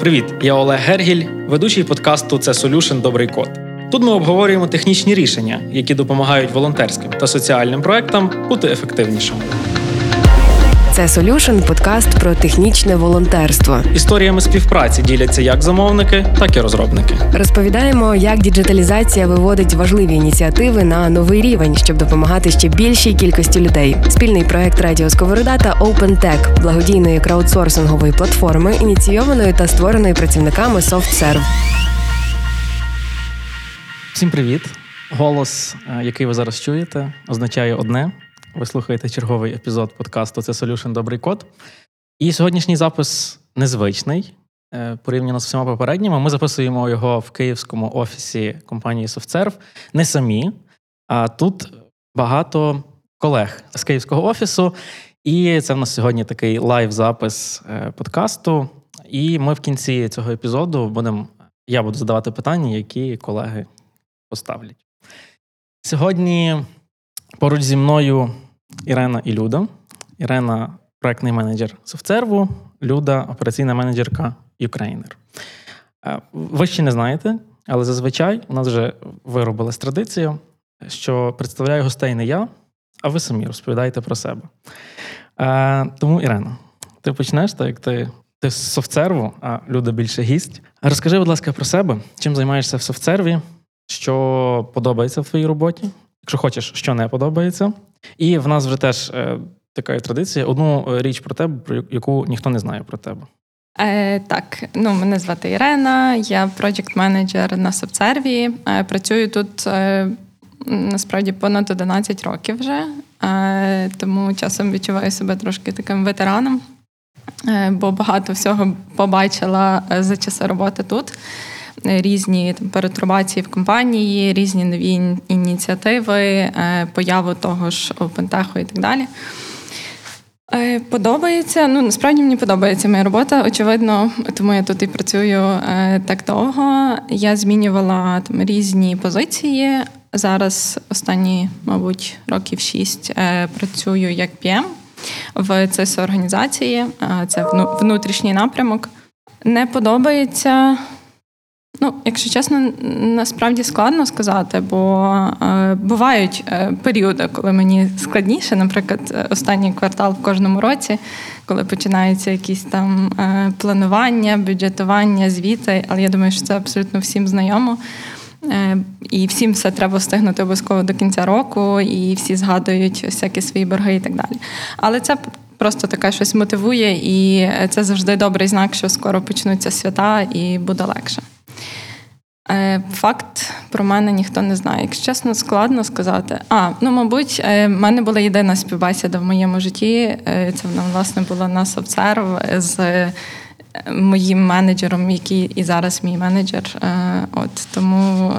Привіт, я Олег Гергіль, ведучий подкасту Це Solution Добрий код. Тут ми обговорюємо технічні рішення, які допомагають волонтерським та соціальним проектам бути ефективнішими. Це Solution – подкаст про технічне волонтерство. Історіями співпраці діляться як замовники, так і розробники. Розповідаємо, як діджиталізація виводить важливі ініціативи на новий рівень, щоб допомагати ще більшій кількості людей. Спільний проект Радіо Сковорода та OpenTech – благодійної краудсорсингової платформи, ініційованої та створеної працівниками SoftServe. Всім привіт! Голос, е, який ви зараз чуєте, означає одне. Ви слухаєте черговий епізод подкасту Це Solution Добрий код. І сьогоднішній запис незвичний е, порівняно з всіма попередніми. Ми записуємо його в київському офісі компанії SoftServe. Не самі, а тут багато колег з київського офісу. І це в нас сьогодні такий лайв-запис е, подкасту. І ми в кінці цього епізоду будемо. Я буду задавати питання, які колеги поставлять. Сьогодні поруч зі мною Ірена і Люда. Ірена проектний менеджер SoftServe, Люда операційна менеджерка Ukrainer. Е, ви ще не знаєте, але зазвичай у нас вже виробилась традиція, що представляю гостей не я, а ви самі розповідаєте про себе. Е, тому, Ірена, ти почнеш, так як ти ти з софтсерву, а Люда більше гість. Розкажи, будь ласка, про себе, чим займаєшся в софтсерві, що подобається в твоїй роботі, якщо хочеш, що не подобається. І в нас вже теж е, така традиція: одну е, річ про тебе, про яку ніхто не знає про тебе. Е, Так, ну мене звати Ірена, я проєкт менеджер на Сабцерві. Е, працюю тут е, насправді понад 11 років вже, е, тому часом відчуваю себе трошки таким ветераном, е, бо багато всього побачила е, за часи роботи тут різні там, перетрубації в компанії, різні нові ініціативи, е, появу того ж опентеху і так далі. Е, подобається. Ну, насправді мені подобається моя робота, очевидно, тому я тут і працюю е, так довго. Я змінювала там різні позиції. Зараз останні, мабуть, років шість працюю як PM в ЦС організації. Це внутрішній напрямок. Не подобається. Ну, якщо чесно, насправді складно сказати, бо е, бувають е, періоди, коли мені складніше, наприклад, останній квартал в кожному році, коли починаються якісь там е, планування, бюджетування, звіти. Але я думаю, що це абсолютно всім знайомо. Е, і всім все треба встигнути обов'язково до кінця року, і всі згадують всякі свої борги і так далі. Але це просто таке щось мотивує, і це завжди добрий знак, що скоро почнуться свята і буде легше. Е, факт про мене ніхто не знає. Якщо чесно, складно сказати. А, ну, мабуть, е, в мене була єдина співбесіда в моєму житті. Е, це вона, власне, була на обсерв з моїм менеджером, який і зараз мій менеджер. От Тому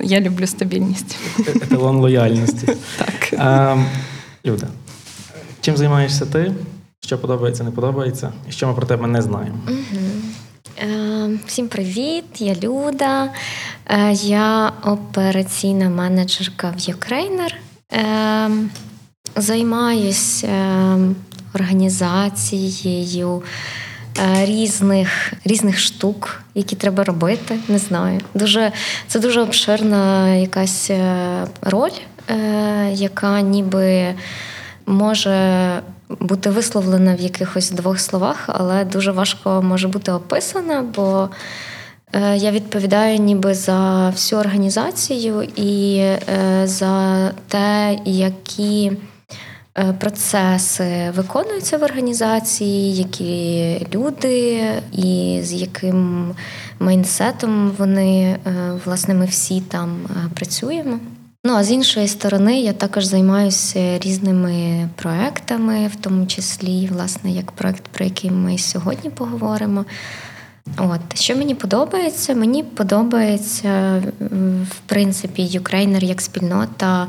я люблю стабільність. Еталон лояльності. Так. Люда, чим займаєшся ти? Що подобається, не подобається, і що ми про тебе не знаємо. Всім привіт, я Люда, е, я операційна менеджерка в Ukrainer. Е, займаюся організацією різних різних штук, які треба робити. Не знаю. Дуже, Це дуже обширна якась роль, яка ніби може бути висловлена в якихось двох словах, але дуже важко може бути описана, бо е, я відповідаю ніби за всю організацію і е, за те, які е, процеси виконуються в організації, які люди, і з яким майнсетом вони, власне, ми всі там працюємо. Ну а з іншої сторони, я також займаюся різними проектами, в тому числі, власне, як проект, про який ми сьогодні поговоримо. От що мені подобається, мені подобається в принципі Ukraїner як спільнота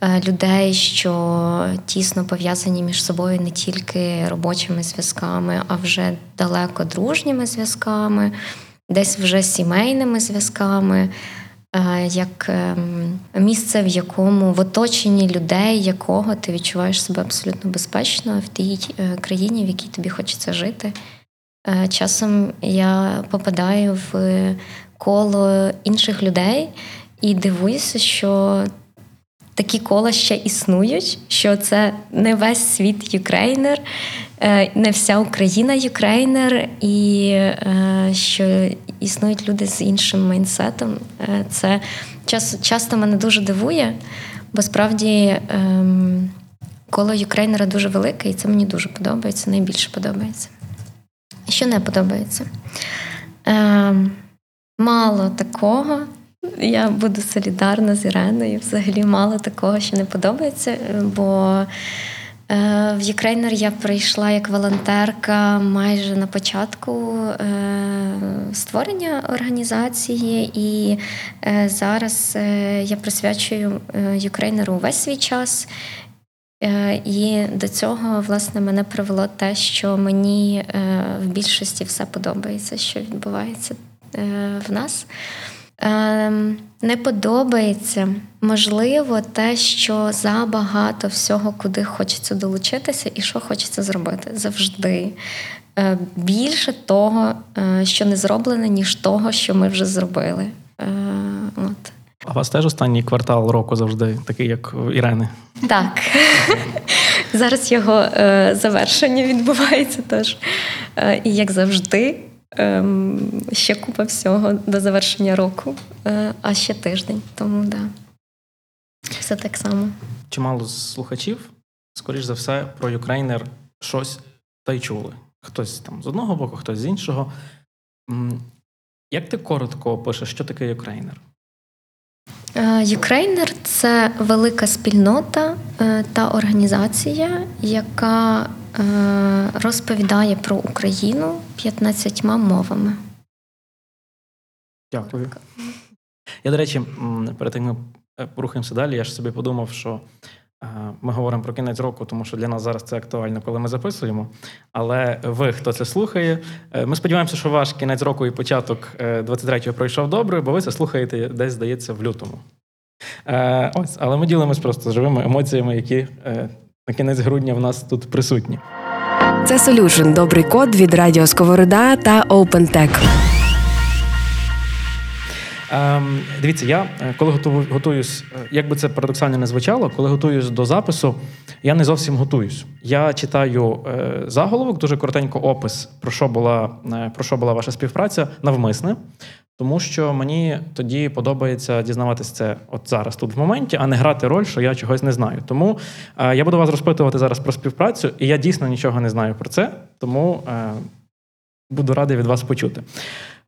е, людей, що тісно пов'язані між собою не тільки робочими зв'язками, а вже далеко дружніми зв'язками, десь вже сімейними зв'язками. Е, як ем, місце, в якому в оточенні людей, якого ти відчуваєш себе абсолютно безпечно в тій е, країні, в якій тобі хочеться жити. Е, часом я попадаю в коло інших людей і дивуюся, що такі кола ще існують, що це не весь світ Ukraїner, е, не вся Україна Ukraїner, і е, що існують люди з іншим mindset ом. Е, це часто мене дуже дивує, бо справді ем, коло Ukraїner а дуже велике, і це мені дуже подобається, найбільше подобається. Що не подобається? Ем, мало такого. Я буду солідарна з Іреною. Взагалі мало такого, що не подобається. Бо е, в Ukraїner я прийшла як волонтерка майже на початку е, створення організації, і е, зараз я присвячую Ukraїner у увесь свій час. І до цього власне мене привело те, що мені в більшості все подобається, що відбувається в нас. Ем, не подобається, можливо, те, що забагато всього, куди хочеться долучитися, і що хочеться зробити завжди. Е, більше того, е, що не зроблене, ніж того, що ми вже зробили. Е, от. А у вас теж останній квартал року завжди такий, як у Ірени? Так. Зараз його завершення відбувається теж. І як завжди, Ем, ще купа всього до завершення року, е, а ще тиждень. Тому да. Все так само. Чимало слухачів, скоріш за все, про Ukraїner щось та й чули. Хтось там з одного боку, хтось з іншого. Як ти коротко опишеш, що таке Ukraїner? Ukraїner це велика спільнота е, та організація, яка розповідає про Україну 15 мовами. Дякую. Я, до речі, перед тим, як ми е, порухаємося далі, я ж собі подумав, що е, ми говоримо про кінець року, тому що для нас зараз це актуально, коли ми записуємо. Але ви, хто це слухає, ми сподіваємося, що ваш кінець року і початок 23-го пройшов добре, бо ви це слухаєте десь, здається, в лютому. Ось, але ми ділимось просто живими емоціями, які на кінець грудня в нас тут присутні. Це Solution – добрий код від Радіо Сковорода та OpenTech. Ем, Дивіться, я е, коли готуюсь, е, як би це парадоксально не звучало, коли готуюсь до запису, я не зовсім готуюсь. Я читаю е, заголовок, дуже коротенько опис, про що була е, про що була ваша співпраця навмисне. Тому що мені тоді подобається дізнаватися це от зараз, тут в моменті, а не грати роль, що я чогось не знаю. Тому е, я буду вас розпитувати зараз про співпрацю, і я дійсно нічого не знаю про це, тому е, буду радий від вас почути.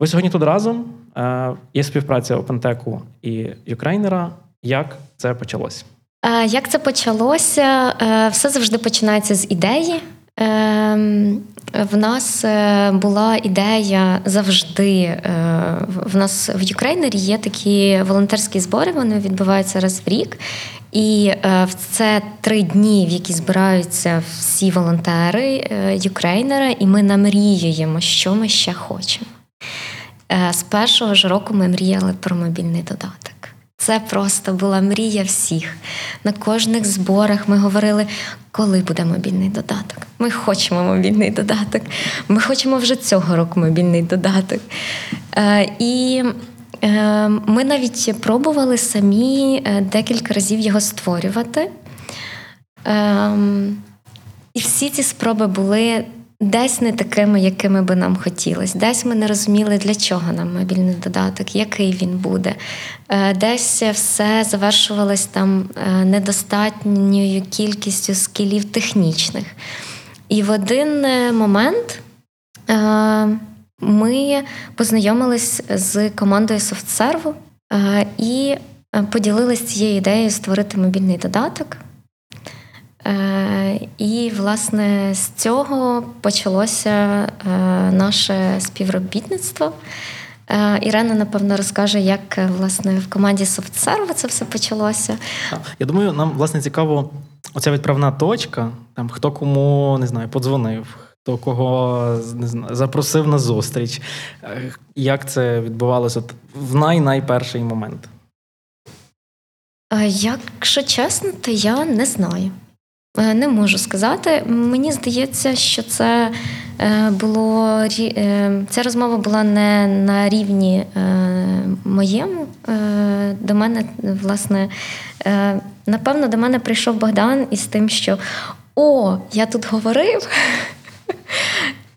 Ви сьогодні тут разом. Е, є співпраця OpenTech і Юкрейнера. Як це почалося? Е, як це почалося? Е, все завжди починається з ідеї. Ем, в нас е, була ідея завжди. Е, в нас в Ukraїner і є такі волонтерські збори, вони відбуваються раз в рік. І е, це три дні, в які збираються всі волонтери Ukraїner а, і ми намріюємо, що ми ще хочемо. З першого ж року ми мріяли про мобільний додаток. Це просто була мрія всіх. На кожних зборах ми говорили, коли буде мобільний додаток. Ми хочемо мобільний додаток. Ми хочемо вже цього року мобільний додаток. Е, і е, ми навіть пробували самі е, декілька разів його створювати. Ем, і всі ці спроби були десь не такими, якими би нам хотілося. Десь ми не розуміли, для чого нам мобільний додаток, який він буде. Е, десь все завершувалось там е, недостатньою кількістю скілів технічних. І в один е, момент ми познайомились з командою SoftServe і поділилися цією ідеєю створити мобільний додаток. Е, і, власне, з цього почалося е, наше співробітництво. Е, Ірена, напевно, розкаже, як власне в команді SoftServe це все почалося. Я думаю, нам власне цікаво оця відправна точка, там хто кому не знаю, подзвонив, хто кого не знаю, запросив на зустріч. Як це відбувалося в най-найперший момент? Якщо чесно, то я не знаю. Е, не можу сказати. Мені здається, що це е, було ця розмова була не на рівні моєму. До мене, власне, напевно, до мене прийшов Богдан із тим, що о, я тут говорив,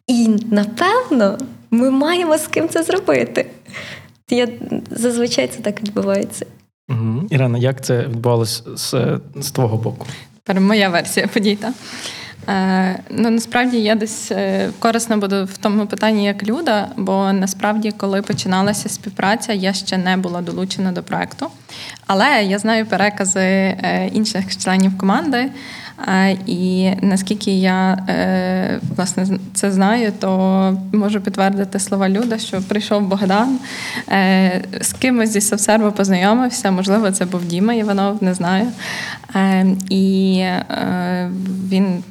і напевно ми маємо з ким це зробити. Я Зазвичай це так відбувається. Угу. Ірина, як це відбувалося з, з твого боку? Моя версія подій, так? Е, ну насправді я десь е, корисна буду в тому питанні як люда, бо насправді, коли починалася співпраця, я ще не була долучена до проекту. Але я знаю перекази е, інших членів команди. І наскільки я е, власне це знаю, то можу підтвердити слова Люда, що прийшов Богдан е, з кимось зі Совсерва познайомився. Можливо, це був Діма Іванов, не знаю. Е, і він.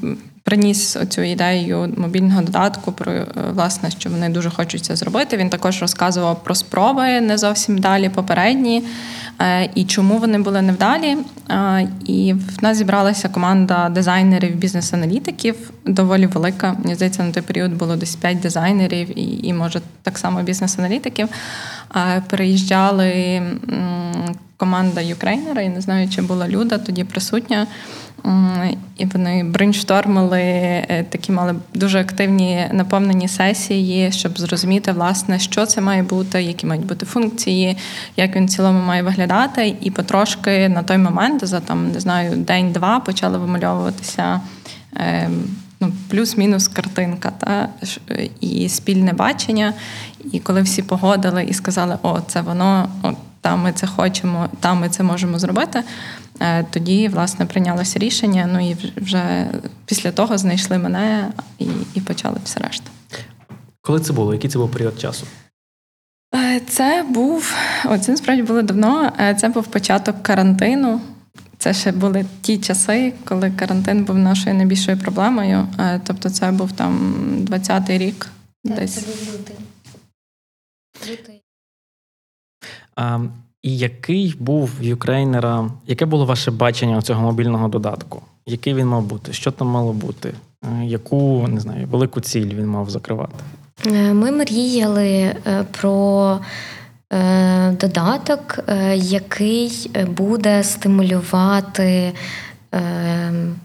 Приніс цю ідею мобільного додатку про власне, що вони дуже хочуть це зробити. Він також розказував про спроби не зовсім далі, попередні. Е, і чому вони були невдалі. Е, і в нас зібралася команда дизайнерів, бізнес-аналітиків, доволі велика. Мені здається, на той період було десь 5 дизайнерів і, і може, так само бізнес-аналітиків. Е, переїжджали команда Юкрейнера, я не знаю, чи була Люда тоді присутня. І вони брейнштормили, е, такі мали дуже активні наповнені сесії, щоб зрозуміти, власне, що це має бути, які мають бути функції, як він в цілому має виглядати. І потрошки на той момент, за там не знаю, день-два почали вимальовуватися. Ем, ну, плюс-мінус картинка, та і спільне бачення. І коли всі погодили і сказали, о, це воно, о, там ми це хочемо, там ми це можемо зробити. Е, тоді, власне, прийнялося рішення. Ну і вже після того знайшли мене і і почали все решта. Коли це було? Який це був період часу? Е, це був о, це насправді було давно. Е, це був початок карантину. Це ще були ті часи, коли карантин був нашою найбільшою проблемою. Тобто, це був там 20-й рік. Так, десь. Це був лютий. Лютий. І який був в Юкрейнера, яке було ваше бачення цього мобільного додатку? Який він мав бути? Що там мало бути? Е, яку не знаю, велику ціль він мав закривати? Е, ми мріяли е, про додаток, який буде стимулювати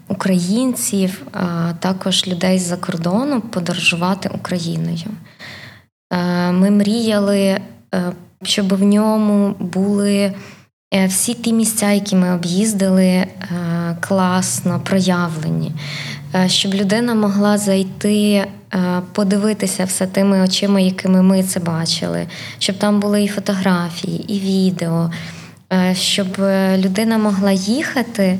українців, а також людей з-за кордону подорожувати Україною. Ми мріяли щоб в ньому були е, всі ті місця, які ми об'їздили, е, класно проявлені, е, щоб людина могла зайти. Подивитися все тими очима, якими ми це бачили, щоб там були і фотографії, і відео, щоб людина могла їхати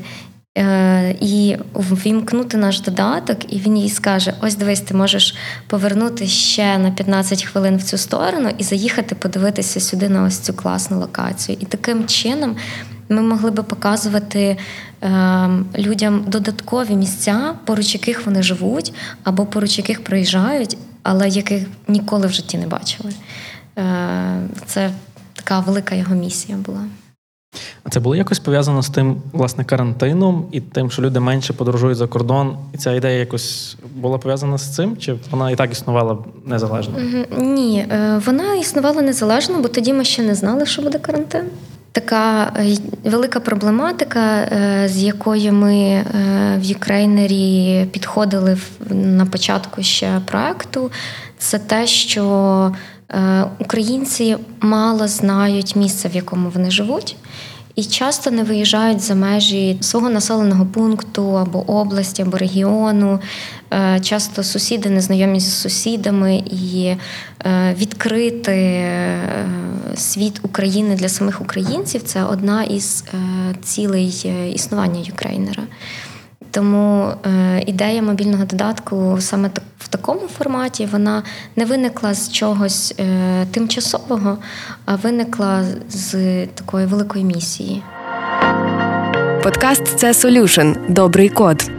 і ввімкнути наш додаток, і він їй скаже: Ось дивись, ти можеш повернути ще на 15 хвилин в цю сторону і заїхати подивитися сюди на ось цю класну локацію. І таким чином ми могли би показувати е, людям додаткові місця, поруч яких вони живуть, або поруч яких проїжджають, але яких ніколи в житті не бачили. Е, це така велика його місія була. Це було якось пов'язано з тим, власне, карантином і тим, що люди менше подорожують за кордон, і ця ідея якось була пов'язана з цим, чи вона і так існувала незалежно? Ні, е, вона існувала незалежно, бо тоді ми ще не знали, що буде карантин. Така е, велика проблематика, е, з якою ми в Ukraїner і підходили на початку ще проекту, це те, що українці мало знають місце, в якому вони живуть і часто не виїжджають за межі свого населеного пункту або області, або регіону. Е, часто сусіди незнайомі з сусідами і е, відкрити е, світ України для самих українців це одна із цілей існування Юкрейнера. Тому е, ідея мобільного додатку саме в такому форматі вона не виникла з чогось е, тимчасового, а виникла з такої великої місії. Подкаст це Solution. Добрий код.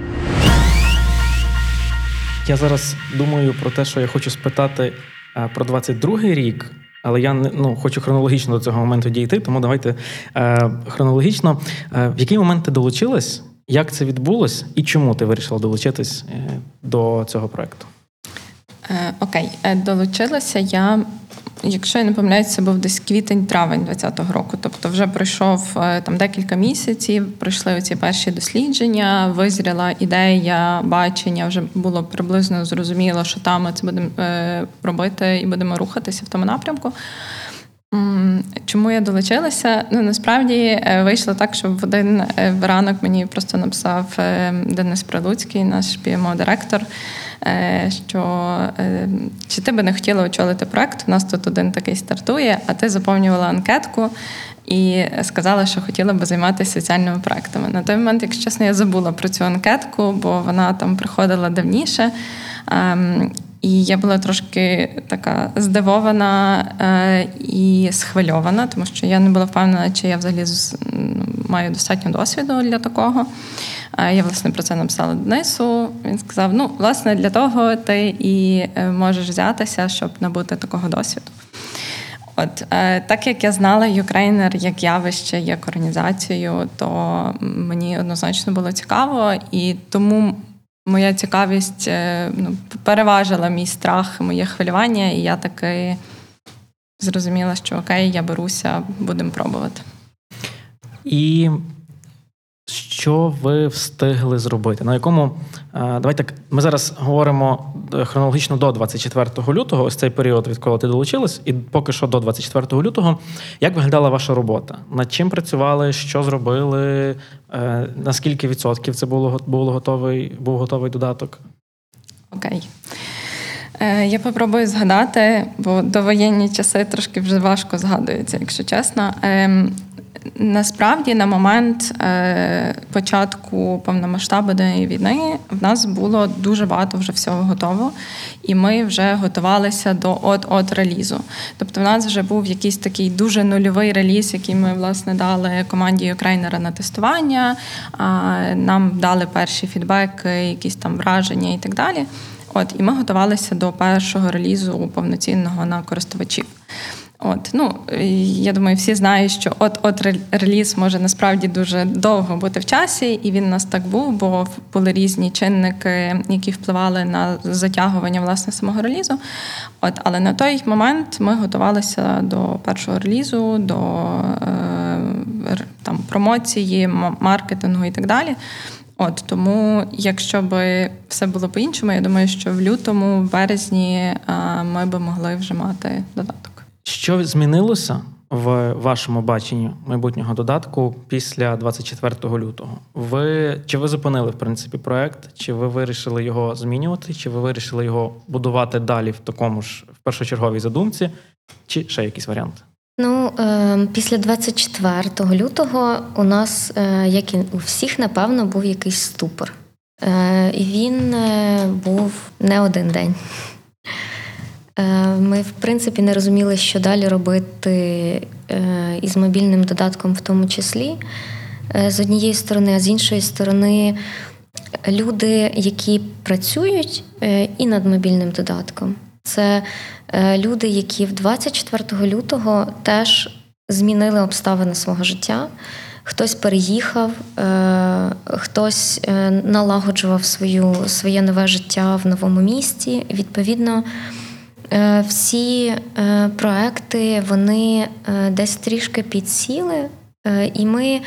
Я зараз думаю про те, що я хочу спитати е, про 22-й рік. Але я ну, хочу хронологічно до цього моменту дійти, тому давайте е, хронологічно. Е, в який момент ти долучилась Як це відбулось і чому ти вирішила долучитись е, до цього проекту? Е, окей, е, долучилася я. Якщо я не помиляюся, це був десь квітень-травень 2020 року. Тобто, вже пройшов там декілька місяців, пройшли оці перші дослідження, визріла ідея, бачення. Вже було приблизно зрозуміло, що там ми це будемо робити і будемо рухатися в тому напрямку. Чому я долучилася? Ну насправді вийшло так, що в один ранок мені просто написав Денис Прилуцький, наш PMO-директор. Е, що е, чи ти би не хотіла очолити проект? У нас тут один такий стартує, а ти заповнювала анкетку. І сказала, що хотіла би займатися соціальними проектами. На той момент, якщо чесно, я забула про цю анкетку, бо вона там приходила давніше. І я була трошки така здивована е, і схвильована, тому що я не була впевнена, чи я взагалі маю достатньо досвіду для такого. Я власне про це написала Денису. Він сказав: ну, власне, для того ти і е, можеш взятися, щоб набути такого досвіду. От е, так як я знала Ukraїner як явище, як організацію, то мені однозначно було цікаво, і тому моя цікавість е, ну, переважила мій страх, моє хвилювання, і я таки зрозуміла, що окей, я беруся, будемо пробувати. І що ви встигли зробити? На якому давайте так, ми зараз говоримо е, хронологічно до 24 лютого, ось цей період, відколи ти долучилась, і поки що до 24 лютого. Як виглядала ваша робота? Над чим працювали? Що зробили? Е, наскільки відсотків це було було готовий, був готовий додаток? Окей. Я попробую згадати, бо довоєнні часи трошки вже важко згадуються, якщо чесно. Насправді, на момент е, початку повномасштабної війни в нас було дуже багато вже всього готово, і ми вже готувалися до от-от релізу. Тобто, в нас вже був якийсь такий дуже нульовий реліз, який ми власне дали команді Українера на тестування. Нам дали перші фідбеки, якісь там враження і так далі. От і ми готувалися до першого релізу повноцінного на користувачів. От, ну я думаю, всі знають, що от от реліз може насправді дуже довго бути в часі, і він у нас так був, бо були різні чинники, які впливали на затягування власне самого релізу. От, але на той момент ми готувалися до першого релізу, до е, там промоції, маркетингу і так далі. От тому, якщо би все було по-іншому, я думаю, що в лютому, в березні е, ми би могли вже мати додаток. Що змінилося в вашому баченні майбутнього додатку після 24 лютого? Ви чи ви зупинили в принципі проект? Чи ви вирішили його змінювати? Чи ви вирішили його будувати далі в такому ж в першочерговій задумці, чи ще якісь варіанти? Ну, е, після 24 лютого у нас, е, як і у всіх, напевно, був якийсь ступор. Е, і він був не один день. Е, ми, в принципі, не розуміли, що далі робити е, із мобільним додатком, в тому числі, е, з однієї сторони, а з іншої сторони, люди, які працюють і над мобільним додатком, це люди, які в 24 лютого теж змінили обставини свого життя. Хтось переїхав, хтось налагоджував свою, своє нове життя в новому місті. Відповідно. Е, всі е, проекти вони е, десь трішки підсіли, і ми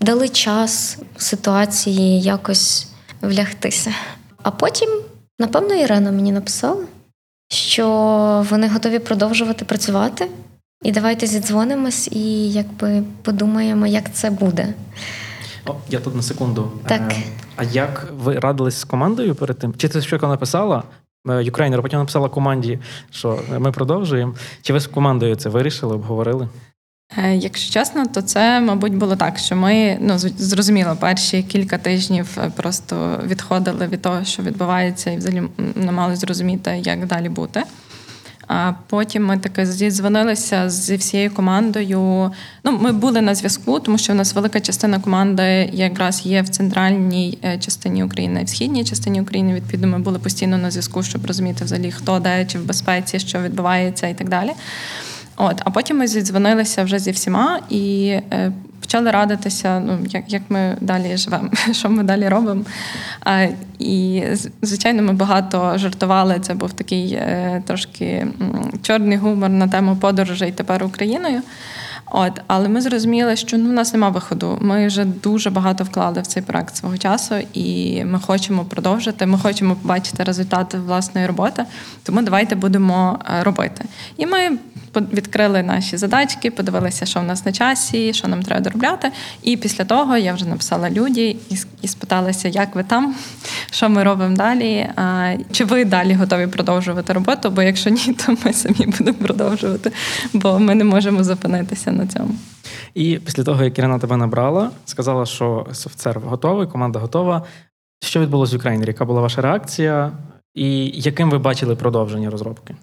дали час ситуації якось влягтися. А потім, напевно, Ірена мені написала, що вони готові продовжувати працювати. І давайте зідзвонимось і якби подумаємо, як це буде. О, Я тут на секунду. Так. А як ви радились з командою перед тим? Чи це що написала? Ukraїner потім написала команді, що ми продовжуємо. Чи ви з командою це вирішили, обговорили? Е, якщо чесно, то це, мабуть, було так, що ми ну зрозуміло, перші кілька тижнів е, просто відходили від того, що відбувається, і взагалі не мали зрозуміти, як далі бути. А потім ми таки зідзвонилися зі всією командою. Ну, ми були на зв'язку, тому що в нас велика частина команди якраз є в центральній е, частині України в східній частині України. Відповідно, ми були постійно на зв'язку, щоб розуміти взагалі, хто де чи в безпеці, що відбувається, і так далі. От, а потім ми зідзвонилися вже зі всіма і. Е, почали радитися, ну як як ми далі живемо, що ми далі робимо. І звичайно, ми багато жартували. Це був такий е, трошки чорний гумор на тему подорожей тепер Україною. От, але ми зрозуміли, що ну, у нас нема виходу. Ми вже дуже багато вклали в цей проект свого часу, і ми хочемо продовжити. Ми хочемо побачити результати власної роботи. Тому давайте будемо е, робити. І ми відкрили наші задачки, подивилися, що в нас на часі, що нам треба доробляти. І після того я вже написала люди і спиталася, як ви там, що ми робимо далі. Чи ви далі готові продовжувати роботу? Бо якщо ні, то ми самі будемо продовжувати, бо ми не можемо зупинитися на цьому. І після того, як Ірина тебе набрала, сказала, що софтсерв готовий, команда готова. Що відбулося в Україні? Яка була ваша реакція? І яким ви бачили продовження розробки?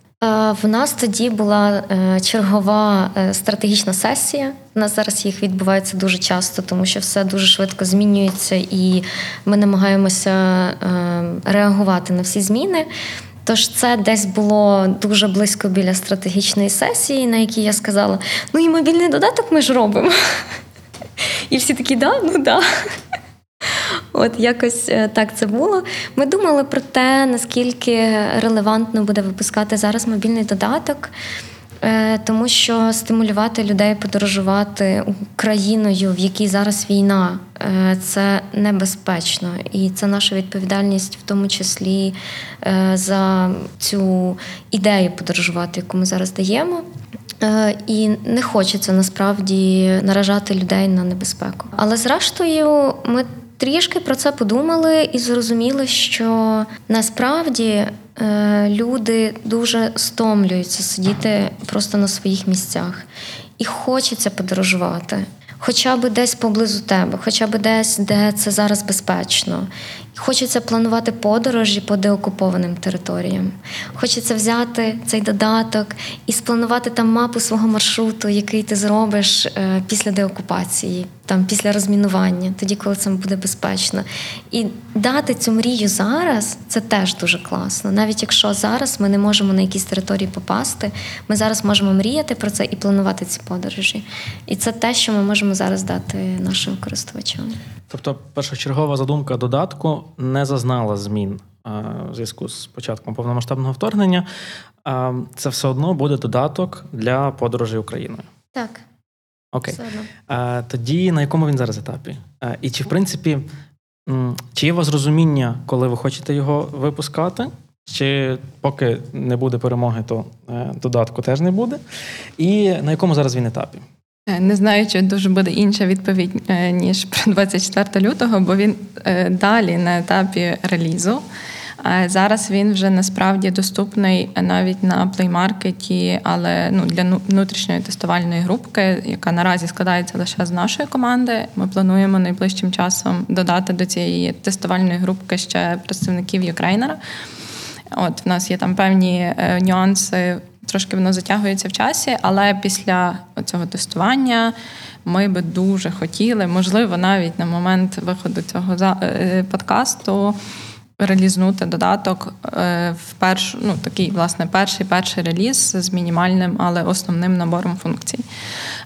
В нас тоді була е, чергова е, стратегічна сесія. У нас зараз їх відбувається дуже часто, тому що все дуже швидко змінюється, і ми намагаємося е, реагувати на всі зміни. Тож це десь було дуже близько біля стратегічної сесії, на якій я сказала: ну і мобільний додаток ми ж робимо. І всі такі, да, ну да. От якось е, так це було. Ми думали про те, наскільки релевантно буде випускати зараз мобільний додаток. Е, тому що стимулювати людей подорожувати Україною, в якій зараз війна, е, це небезпечно, і це наша відповідальність, в тому числі за цю ідею подорожувати, яку ми зараз даємо. І не хочеться насправді наражати людей на небезпеку. Але зрештою, ми Трішки про це подумали і зрозуміли, що насправді е, люди дуже стомлюються сидіти просто на своїх місцях, і хочеться подорожувати, хоча б десь поблизу тебе, хоча б десь, де це зараз безпечно. Хочеться планувати подорожі по деокупованим територіям. Хочеться взяти цей додаток і спланувати там мапу свого маршруту, який ти зробиш е, після деокупації, там після розмінування, тоді, коли це буде безпечно. І дати цю мрію зараз це теж дуже класно. Навіть якщо зараз ми не можемо на якісь території попасти, ми зараз можемо мріяти про це і планувати ці подорожі. І це те, що ми можемо зараз дати нашим користувачам. Тобто, першочергова задумка додатку не зазнала змін в зв'язку з початком повномасштабного вторгнення. Це все одно буде додаток для подорожей Україною. Так. Окей. Все Тоді на якому він зараз етапі? І чи в принципі, чи є у вас розуміння, коли ви хочете його випускати? Чи поки не буде перемоги, то е, додатку теж не буде. І на якому зараз він етапі? Е, не знаю, чи дуже буде інша відповідь е, ніж про 24 лютого, бо він е, далі на етапі релізу. Зараз він вже насправді доступний навіть на плеймаркеті, але ну для внутрішньої тестувальної групки, яка наразі складається лише з нашої команди. Ми плануємо найближчим часом додати до цієї тестувальної групки ще представників Юкрейнера. От в нас є там певні нюанси трошки воно затягується в часі, але після цього тестування ми би дуже хотіли, можливо, навіть на момент виходу цього е, подкасту релізнути додаток е, в першу, ну такий власне перший перший реліз з мінімальним, але основним набором функцій.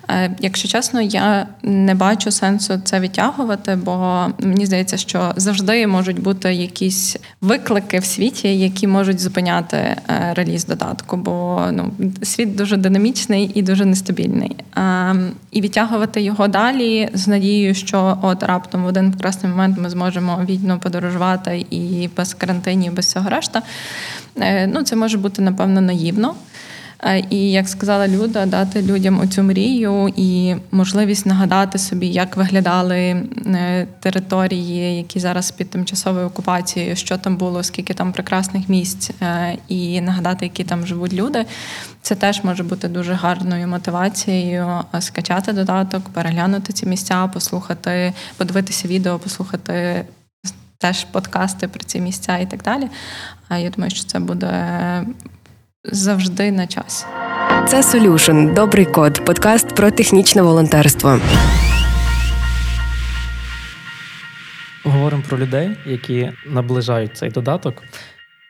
Е, якщо чесно, я не бачу сенсу це відтягувати, бо мені здається, що завжди можуть бути якісь виклики в світі, які можуть зупиняти е, реліз додатку, бо ну світ дуже динамічний і дуже нестабільний. І відтягувати його далі з надією, що от раптом в один прекрасний момент ми зможемо вільно подорожувати і без карантинів, без всього решта. Е, ну, Це може бути, напевно, наївно. Е, і як сказала Люда, дати людям оцю мрію і можливість нагадати собі, як виглядали е, території, які зараз під тимчасовою окупацією, що там було, скільки там прекрасних місць, і нагадати, які там живуть люди. Це теж може бути дуже гарною мотивацією скачати додаток, переглянути ці місця, послухати, подивитися відео, послухати теж подкасти про ці місця і так далі. А я думаю, що це буде завжди на часі. Це Solution. Добрий код. Подкаст про технічне волонтерство. Говоримо про людей, які наближають цей додаток.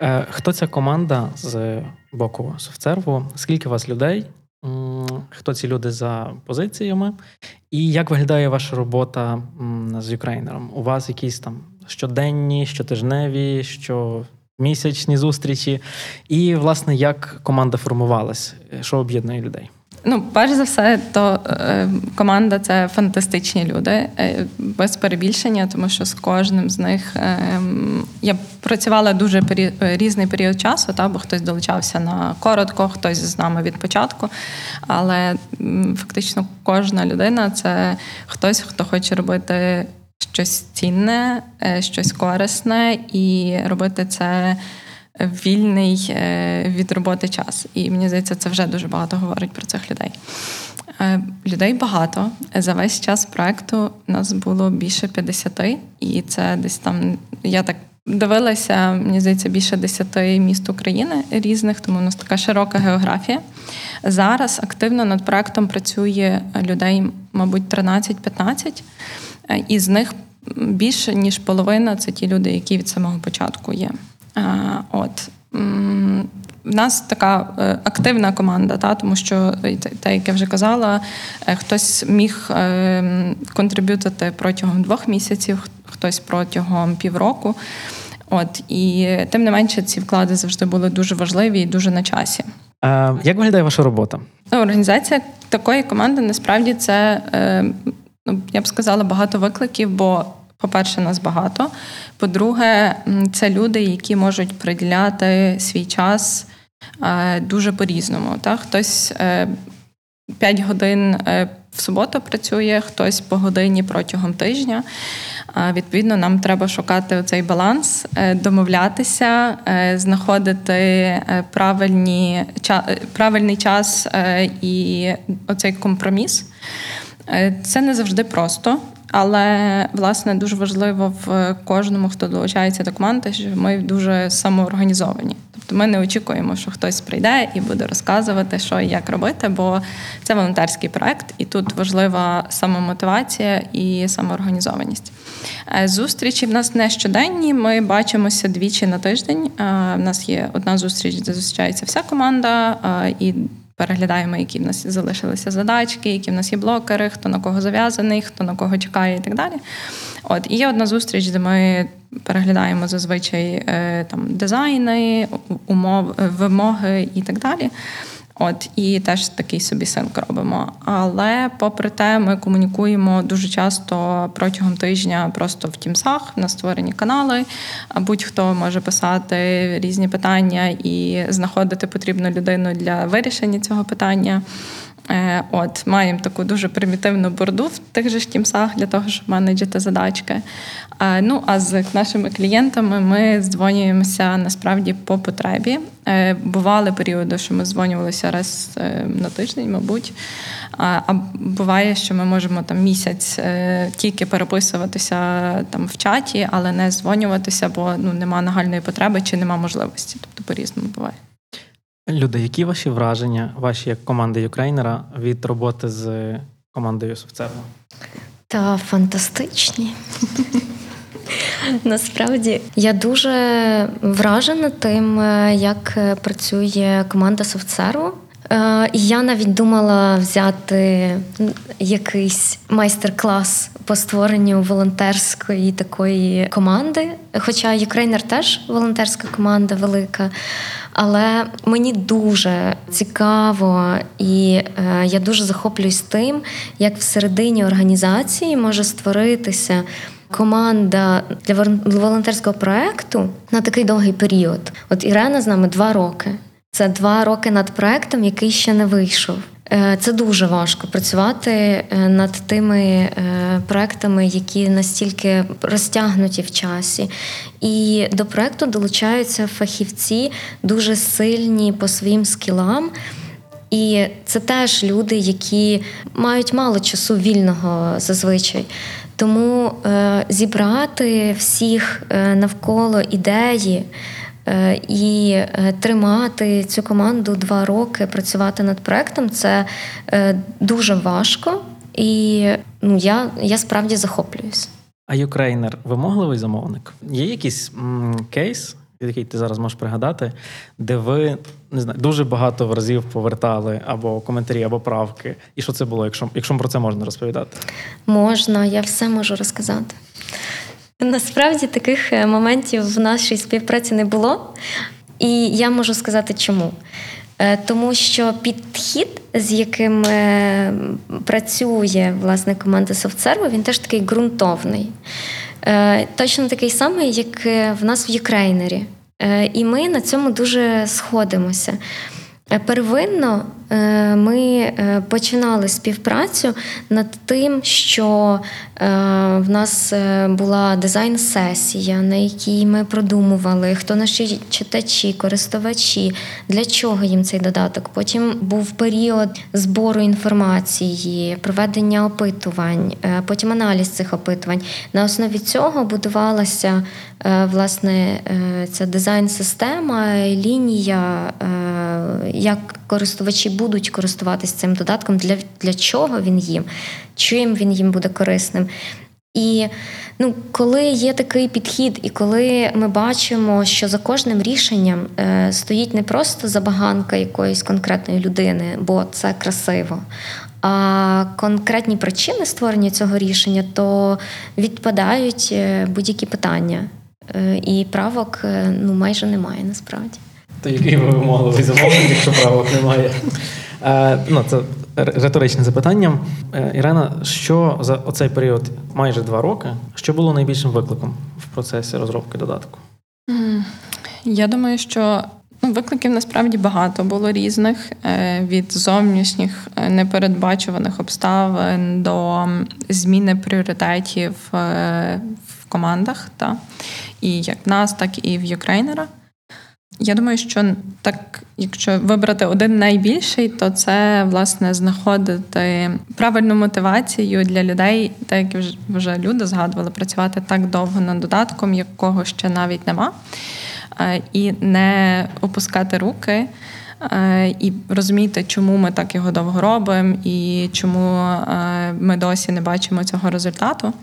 Е, хто ця команда з боку софтсерву? Скільки у вас людей? хто ці люди за позиціями, і як виглядає ваша робота з юкрейнером? У вас якісь там щоденні, щотижневі, щомісячні зустрічі, і, власне, як команда формувалась, що об'єднує людей? Ну, перш за все, то е, команда це фантастичні люди, е, без перебільшення, тому що з кожним з них е, я працювала дуже пері... різний період часу, та, бо хтось долучався на коротко, хтось з нами від початку. Але фактично кожна людина це хтось, хто хоче робити щось цінне, е, щось корисне і робити це вільний е, від роботи час. І мені здається, це вже дуже багато говорить про цих людей. Е, людей багато. За весь час проекту нас було більше 50, і це десь там я так. Дивилася, мені здається, більше 10 міст України різних, тому у нас така широка географія. Зараз активно над проектом працює людей, мабуть, 13-15, е, і з них більше ніж половина це ті люди, які від самого початку є. От в нас така е, активна команда, та тому що е, те, як я вже казала, е, хтось міг контриб'ютити протягом двох місяців, хтось протягом півроку. От і тим не менше, ці вклади завжди були дуже важливі і дуже на часі. А, Як виглядає ваша робота? Ну, організація такої команди насправді це ну я б сказала багато викликів, бо по-перше, нас багато. По-друге, це люди, які можуть приділяти свій час е, дуже по-різному. Так? Хтось 5 е, годин е, в суботу працює, хтось по годині протягом тижня. Відповідно, нам треба шукати цей баланс, домовлятися, знаходити правильні, правильний час і оцей компроміс. Це не завжди просто. Але власне дуже важливо в кожному, хто долучається до команди, що ми дуже самоорганізовані. Тобто ми не очікуємо, що хтось прийде і буде розказувати, що і як робити, бо це волонтерський проект, і тут важлива самомотивація і самоорганізованість. Е, зустрічі в нас не щоденні. Ми бачимося двічі на тиждень. Е, нас є одна зустріч, де зустрічається вся команда е, і переглядаємо, які в нас залишилися задачки, які в нас є блокери, хто на кого зав'язаний, хто на кого чекає і так далі. От і є одна зустріч, де ми переглядаємо зазвичай е, там дизайни, умов, вимоги і так далі. От і теж такий собі синк робимо. Але попри те, ми комунікуємо дуже часто протягом тижня просто в тімсах на створені канали. Будь-хто може писати різні питання і знаходити потрібну людину для вирішення цього питання. Е, от, маємо таку дуже примітивну борду в тих же ж тімсах для того, щоб менеджити задачки. Е, ну а з нашими клієнтами ми дзвонюємося насправді по потребі. Е, бували періоди, що ми дзвонювалися раз на тиждень, мабуть. А буває, що ми можемо там місяць тільки переписуватися там в чаті, але не дзвонюватися, бо ну нема нагальної потреби чи нема можливості. Тобто по різному буває. Люди, які ваші враження, ваші як команди Юкрейнера від роботи з командою Софтсерва? Та фантастичні. Насправді я дуже вражена тим, е, як е, працює команда софтсерву. Я навіть думала взяти якийсь майстер-клас по створенню волонтерської такої команди. Хоча Ukraїner теж волонтерська команда велика. Але мені дуже цікаво, і е, я дуже захоплююсь тим, як всередині організації може створитися. Команда для волонтерського проекту на такий довгий період. От Ірена з нами два роки. Це два роки над проектом, який ще не вийшов. Е, це дуже важко працювати е, над тими е, проектами, які настільки розтягнуті в часі. І до проекту долучаються фахівці дуже сильні по своїм скілам. І це теж люди, які мають мало часу вільного зазвичай. Тому зібрати всіх навколо ідеї. Е, і е, тримати цю команду два роки, працювати над проектом це е, дуже важко, і ну я, я справді захоплююсь. А Ukraїner вимогливий замовник? Є якийсь м- кейс який ти зараз можеш пригадати, де ви не знаю, дуже багато разів повертали або коментарі, або правки. І що це було, якщо, якщо про це можна розповідати? Можна, я все можу розказати. Насправді таких е, моментів в нашій співпраці не було, і я можу сказати чому. Е, тому що підхід, з яким е, працює власне команда SoftServe, він теж такий ґрунтовний. Точно такий самий, як в нас в Ukraїner і. І ми на цьому дуже сходимося. Первинно ми починали співпрацю над тим, що в нас була дизайн-сесія, на якій ми продумували, хто наші читачі, користувачі, для чого їм цей додаток. Потім був період збору інформації, проведення опитувань, потім аналіз цих опитувань. На основі цього будувалася власне ця дизайн-система, лінія, як користувачі будуть користуватися цим додатком, для, для чого він їм, чим він їм буде корисним. І ну, коли є такий підхід, і коли ми бачимо, що за кожним рішенням е, стоїть не просто забаганка якоїсь конкретної людини, бо це красиво, а конкретні причини створення цього рішення, то відпадають е, будь-які питання. Е, і правок е, ну, майже немає насправді. То який ви вимогливий замовник, якщо правок немає? Е, ну, Це риторичне запитання. Е, Ірена, що за оцей період майже два роки, що було найбільшим викликом в процесі розробки додатку? Я думаю, що ну, викликів насправді багато було різних е, від зовнішніх непередбачуваних обставин до зміни пріоритетів в командах, та і як в нас, так і в Юкрейнера. Я думаю, що так, якщо вибрати один найбільший, то це власне знаходити правильну мотивацію для людей, так як вже люди згадували, працювати так довго над додатком, якого ще навіть нема, е, і не опускати руки. Е, і розуміти, чому ми так його довго робимо, і чому е, ми досі не бачимо цього результату.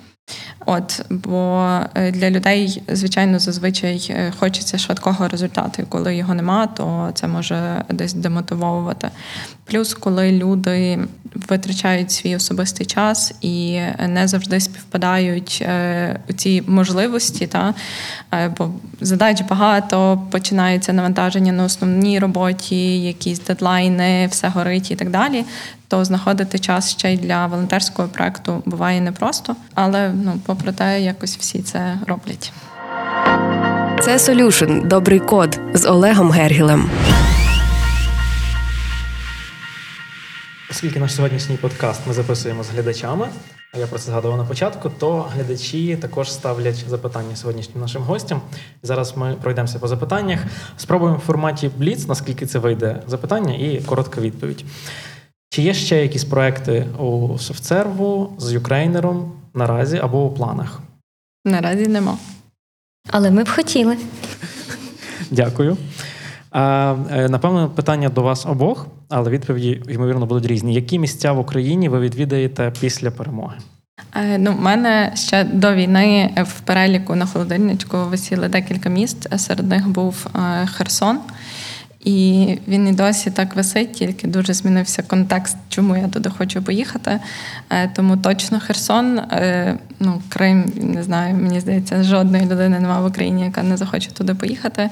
От, бо е, для людей, звичайно, зазвичай е, хочеться швидкого результату. І коли його нема, то це може десь демотивовувати. Плюс, коли люди витрачають свій особистий час і не завжди співпадають е, ці можливості, та бо задач багато, починається навантаження на основній роботі, якісь дедлайни, все горить і так далі то знаходити час ще й для волонтерського проекту буває непросто, але ну, попри те, якось всі це роблять. Це Solution Добрий код з Олегом Гергілем. Оскільки наш сьогоднішній подкаст ми записуємо з глядачами, а я про це згадував на початку, то глядачі також ставлять запитання сьогоднішнім нашим гостям. Зараз ми пройдемося по запитаннях. Спробуємо в форматі Бліц, наскільки це вийде запитання, і коротка відповідь. Чи є ще якісь проекти у SoftServe у з Ukraїner ом наразі або у планах? Наразі нема. Але ми б хотіли. Дякую. Е, Напевно, питання до вас обох, але відповіді, ймовірно, будуть різні. Які місця в Україні ви відвідаєте після перемоги? Е, ну, У мене ще до війни в переліку на холодильничку висіли декілька міст. Серед них був е, Херсон. І він і досі так висить, тільки дуже змінився контекст, чому я туди хочу поїхати. Е, тому точно Херсон, е, ну Крим, не знаю, мені здається, жодної людини немає в Україні, яка не захоче туди поїхати.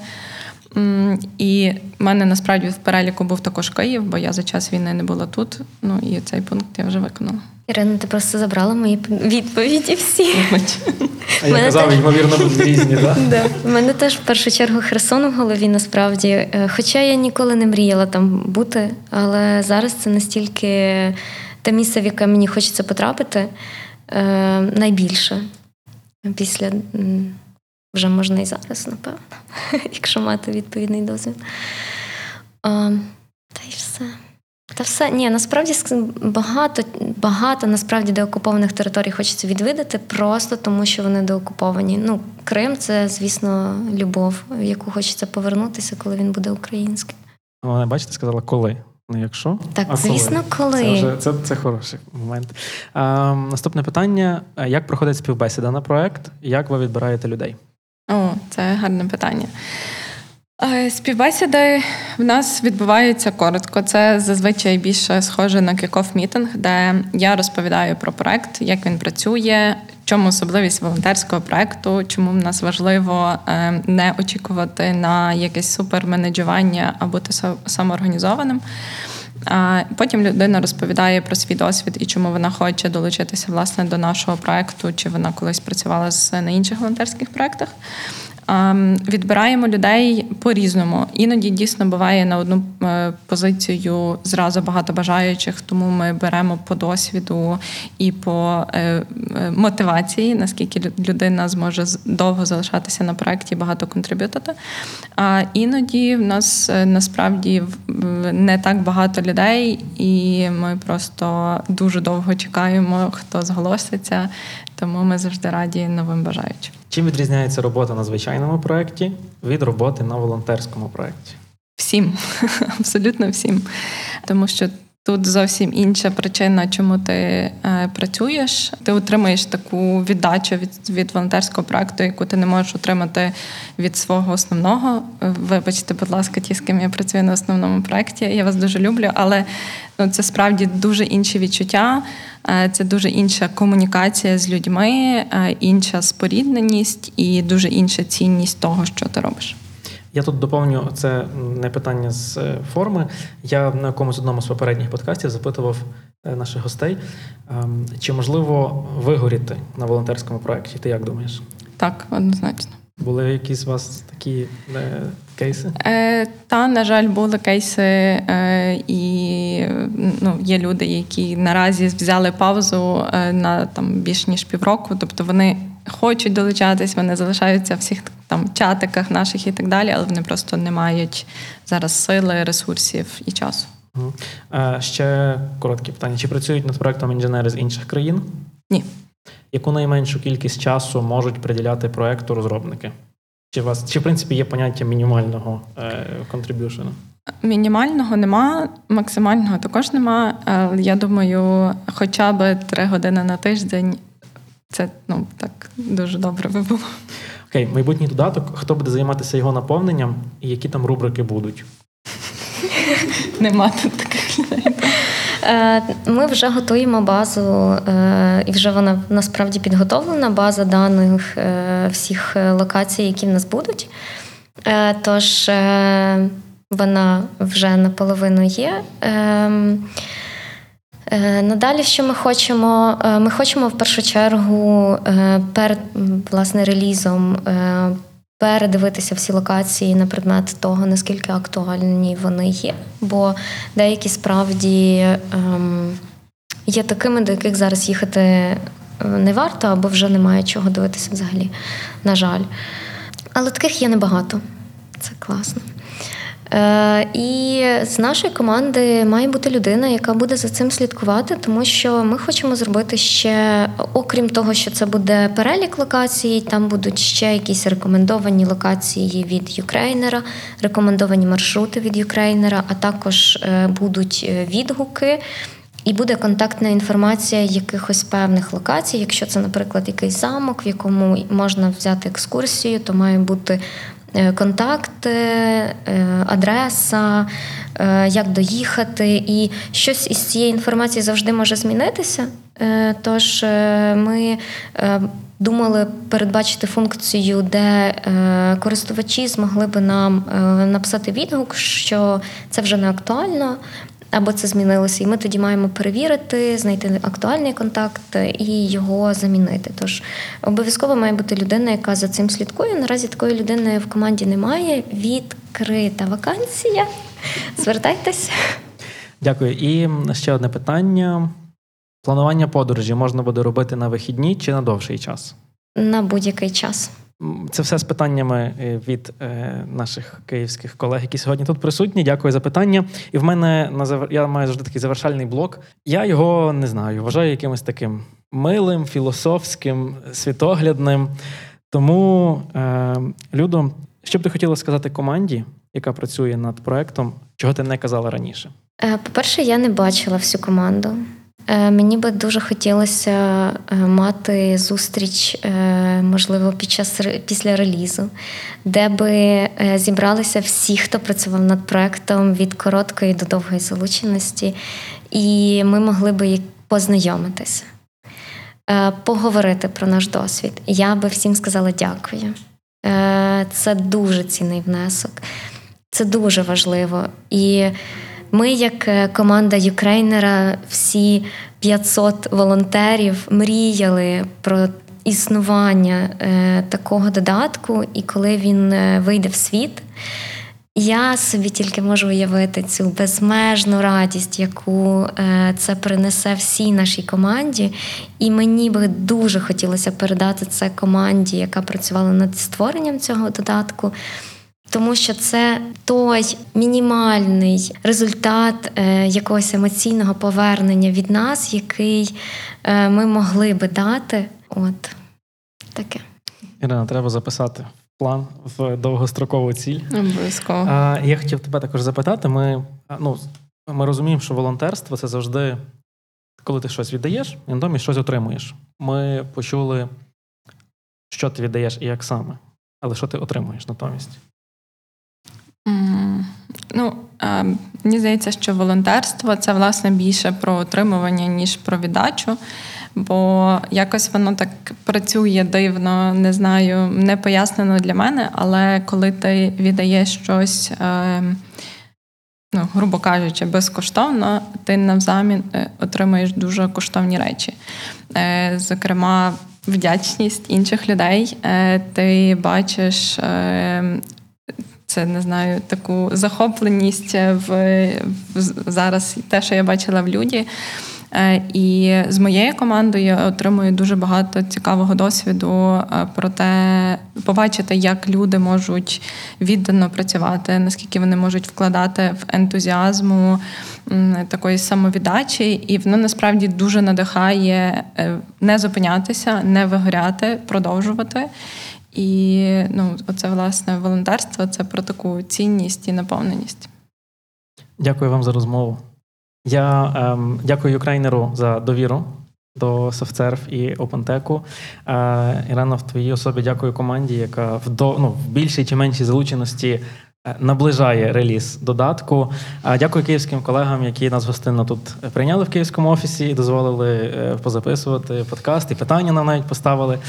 І в мене насправді в переліку був також Київ, бо я за час війни не була тут. Ну і цей пункт я вже виконала. Ірина, ти просто забрала мої відповіді всі. А я казав, ймовірно, будуть різні, так? У мене теж в першу чергу Херсон в голові насправді. Е, хоча я ніколи не мріяла там бути, але зараз це настільки те місце, в яке мені хочеться потрапити, е, найбільше після вже можна і зараз, напевно, якщо мати відповідний досвід. Та й все. Та все ні, насправді багато багато насправді деокупованих територій хочеться відвідати, просто тому що вони деокуповані. Ну, Крим це, звісно, любов, в яку хочеться повернутися, коли він буде українським. Вона, бачите, сказала, коли. Не якщо? Так, а звісно, коли. коли. Це вже це, це хороший момент. А, Наступне питання: як проходить співбесіда на проект? Як ви відбираєте людей? О, це гарне питання. Співбесіди в нас відбуваються коротко. Це зазвичай більше схоже на кікоф мітинг, де я розповідаю про проект, як він працює, чому особливість волонтерського проекту, чому в нас важливо е, не очікувати на якесь суперменеджування а бути самоорганізованим. Потім людина розповідає про свій досвід і чому вона хоче долучитися власне до нашого проекту, чи вона колись працювала на інших волонтерських проектах. Відбираємо людей по-різному. Іноді дійсно буває на одну е, позицію зразу багато бажаючих, тому ми беремо по досвіду і по е, е, мотивації, наскільки людина зможе довго залишатися на проєкті, багато контриб'ютити. А іноді в нас насправді не так багато людей, і ми просто дуже довго чекаємо, хто зголоситься. Тому ми завжди раді новим бажаючим. Чим відрізняється робота на звичайному проєкті від роботи на волонтерському проєкті? Всім, абсолютно всім. Тому що тут зовсім інша причина, чому ти е, працюєш. Ти отримаєш таку віддачу від від волонтерського проекту, яку ти не можеш отримати від свого основного. Вибачте, будь ласка, ті, з ким я працюю на основному проєкті. Я вас дуже люблю, але ну, це справді дуже інші відчуття. Е, це дуже інша комунікація з людьми, е, інша спорідненість і дуже інша цінність того, що ти робиш. Я тут доповню це не питання з е, форми. Я на якомусь одному з попередніх подкастів запитував наших гостей, ем, чи можливо вигоріти на волонтерському проєкті. Ти як думаєш? Так, однозначно. Були якісь у вас такі е, кейси? Е, Та, на жаль, були кейси, е, і ну, є люди, які наразі взяли паузу е, на там більш ніж півроку. Тобто вони хочуть долучатись, вони залишаються в всіх там чатиках наших і так далі, але вони просто не мають зараз сили, ресурсів і часу. Е, ще коротке питання: чи працюють над проектом інженери з інших країн? Ні яку найменшу кількість часу можуть приділяти проекту розробники? Чи у вас чи в принципі є поняття мінімального контриб'юшену? Мінімального нема, максимального також нема. Я думаю, хоча б три години на тиждень це ну так дуже добре би було. Окей, майбутній додаток. Хто буде займатися його наповненням і які там рубрики будуть? Нема тут таких людей. Е, ми вже готуємо базу, е, і вже вона насправді підготовлена, база даних е, всіх локацій, які в нас будуть. Тож вона вже наполовину є. Надалі, що ми хочемо? Ми хочемо в першу чергу перед власне релізом передивитися всі локації на предмет того, наскільки актуальні вони є. Бо деякі справді ем, є такими, до яких зараз їхати е, не варто, або вже немає чого дивитися взагалі. На жаль. Але таких є небагато. Це класно. Е, і з нашої команди має бути людина, яка буде за цим слідкувати, тому що ми хочемо зробити ще, окрім того, що це буде перелік локацій, там будуть ще якісь рекомендовані локації від Юкрейнера, рекомендовані маршрути від Юкрейнера, а також е, будуть е, відгуки. І буде контактна інформація якихось певних локацій. Якщо це, наприклад, якийсь замок, в якому можна взяти екскурсію, то має бути контакти, е, адреса, е, як доїхати, і щось із цієї інформації завжди може змінитися. Тож ми думали передбачити функцію, де користувачі змогли би нам написати відгук, що це вже не актуально або це змінилося, і ми тоді маємо перевірити, знайти актуальний контакт і його замінити. Тож обов'язково має бути людина, яка за цим слідкує. Наразі такої людини в команді немає. Відкрита вакансія. Звертайтеся. Дякую. І ще одне питання: планування подорожі можна буде робити на вихідні чи на довший час? На будь-який час. Це все з питаннями е, від е, наших київських колег, які сьогодні тут присутні. Дякую за питання. І в мене на я маю завжди такий завершальний блок. Я його не знаю, вважаю якимось таким милим, філософським, світоглядним. Тому, е, Людо, що б ти хотіла сказати команді, яка працює над проектом, чого ти не казала раніше? По-перше, я не бачила всю команду. Е, мені би дуже хотілося е, мати зустріч, е, можливо, під час після релізу, де би зібралися всі, хто працював над проектом від короткої до довгої залученості, і ми могли би познайомитися, поговорити про наш досвід. Я би всім сказала дякую. Це дуже цінний внесок, це дуже важливо. І ми, як е, команда Юкрейнера, всі 500 волонтерів мріяли про існування е, такого додатку, і коли він е, вийде в світ. Я собі тільки можу уявити цю безмежну радість, яку це принесе всій нашій команді. І мені би дуже хотілося передати це команді, яка працювала над створенням цього додатку тому що це той мінімальний результат е, якогось емоційного повернення від нас, який е, ми могли би дати. От таке. Ірина, треба записати план в довгострокову ціль. Обов'язково. А, Я хотів тебе також запитати. Ми ну, ми розуміємо, що волонтерство це завжди, коли ти щось віддаєш, і натомість щось отримуєш. Ми почули, що ти віддаєш і як саме, але що ти отримуєш натомість. Ну, мені здається, що волонтерство це власне більше про отримування, ніж про віддачу. Бо якось воно так працює дивно, не знаю, не пояснено для мене, але коли ти віддаєш щось, е, ну, грубо кажучи, безкоштовно, ти навзамін е, отримуєш дуже коштовні речі. Е, зокрема, вдячність інших людей. Ти бачиш це не знаю, таку захопленість в, в зараз те, що я бачила в люді. Е, і з моєю командою я отримую дуже багато цікавого досвіду е, про те, побачити, як люди можуть віддано працювати, наскільки вони можуть вкладати в ентузіазму такої самовіддачі, і воно насправді дуже надихає е, не зупинятися, не вигоряти, продовжувати. І ну, оце власне волонтерство це про таку цінність і наповненість. Дякую вам за розмову. Я ем, дякую Юкрайнеру за довіру до SoftServe і OpenTech. Е, Ірена, в твоїй особі дякую команді, яка в до, ну, в більшій чи меншій залученості наближає реліз додатку. Дякую київським колегам, які нас гостинно тут прийняли в київському офісі і дозволили е, позаписувати подкаст і питання нам навіть поставили.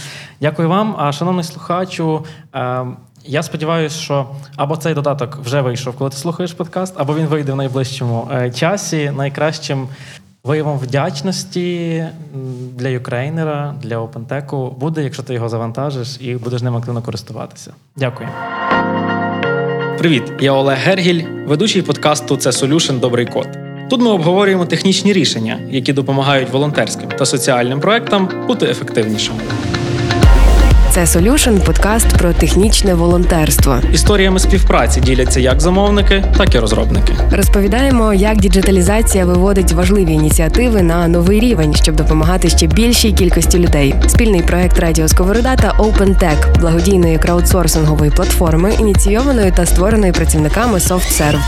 Дякую вам. А шановний слухачу. Е, я сподіваюся, що або цей додаток вже вийшов, коли ти слухаєш подкаст, або він вийде в найближчому часі. Найкращим виявом вдячності для юкрейнера, для OpenTech буде, якщо ти його завантажиш і будеш ним активно користуватися. Дякую. Привіт, я Олег Гергіль, ведучий подкасту Це Solution Добрий код. Тут ми обговорюємо технічні рішення, які допомагають волонтерським та соціальним проектам бути ефективнішими. Це Solution – подкаст про технічне волонтерство. Історіями співпраці діляться як замовники, так і розробники. Розповідаємо, як діджиталізація виводить важливі ініціативи на новий рівень, щоб допомагати ще більшій кількості людей. Спільний проект Радіо Сковорода та OpenTech – благодійної краудсорсингової платформи, ініційованої та створеної працівниками SoftServe.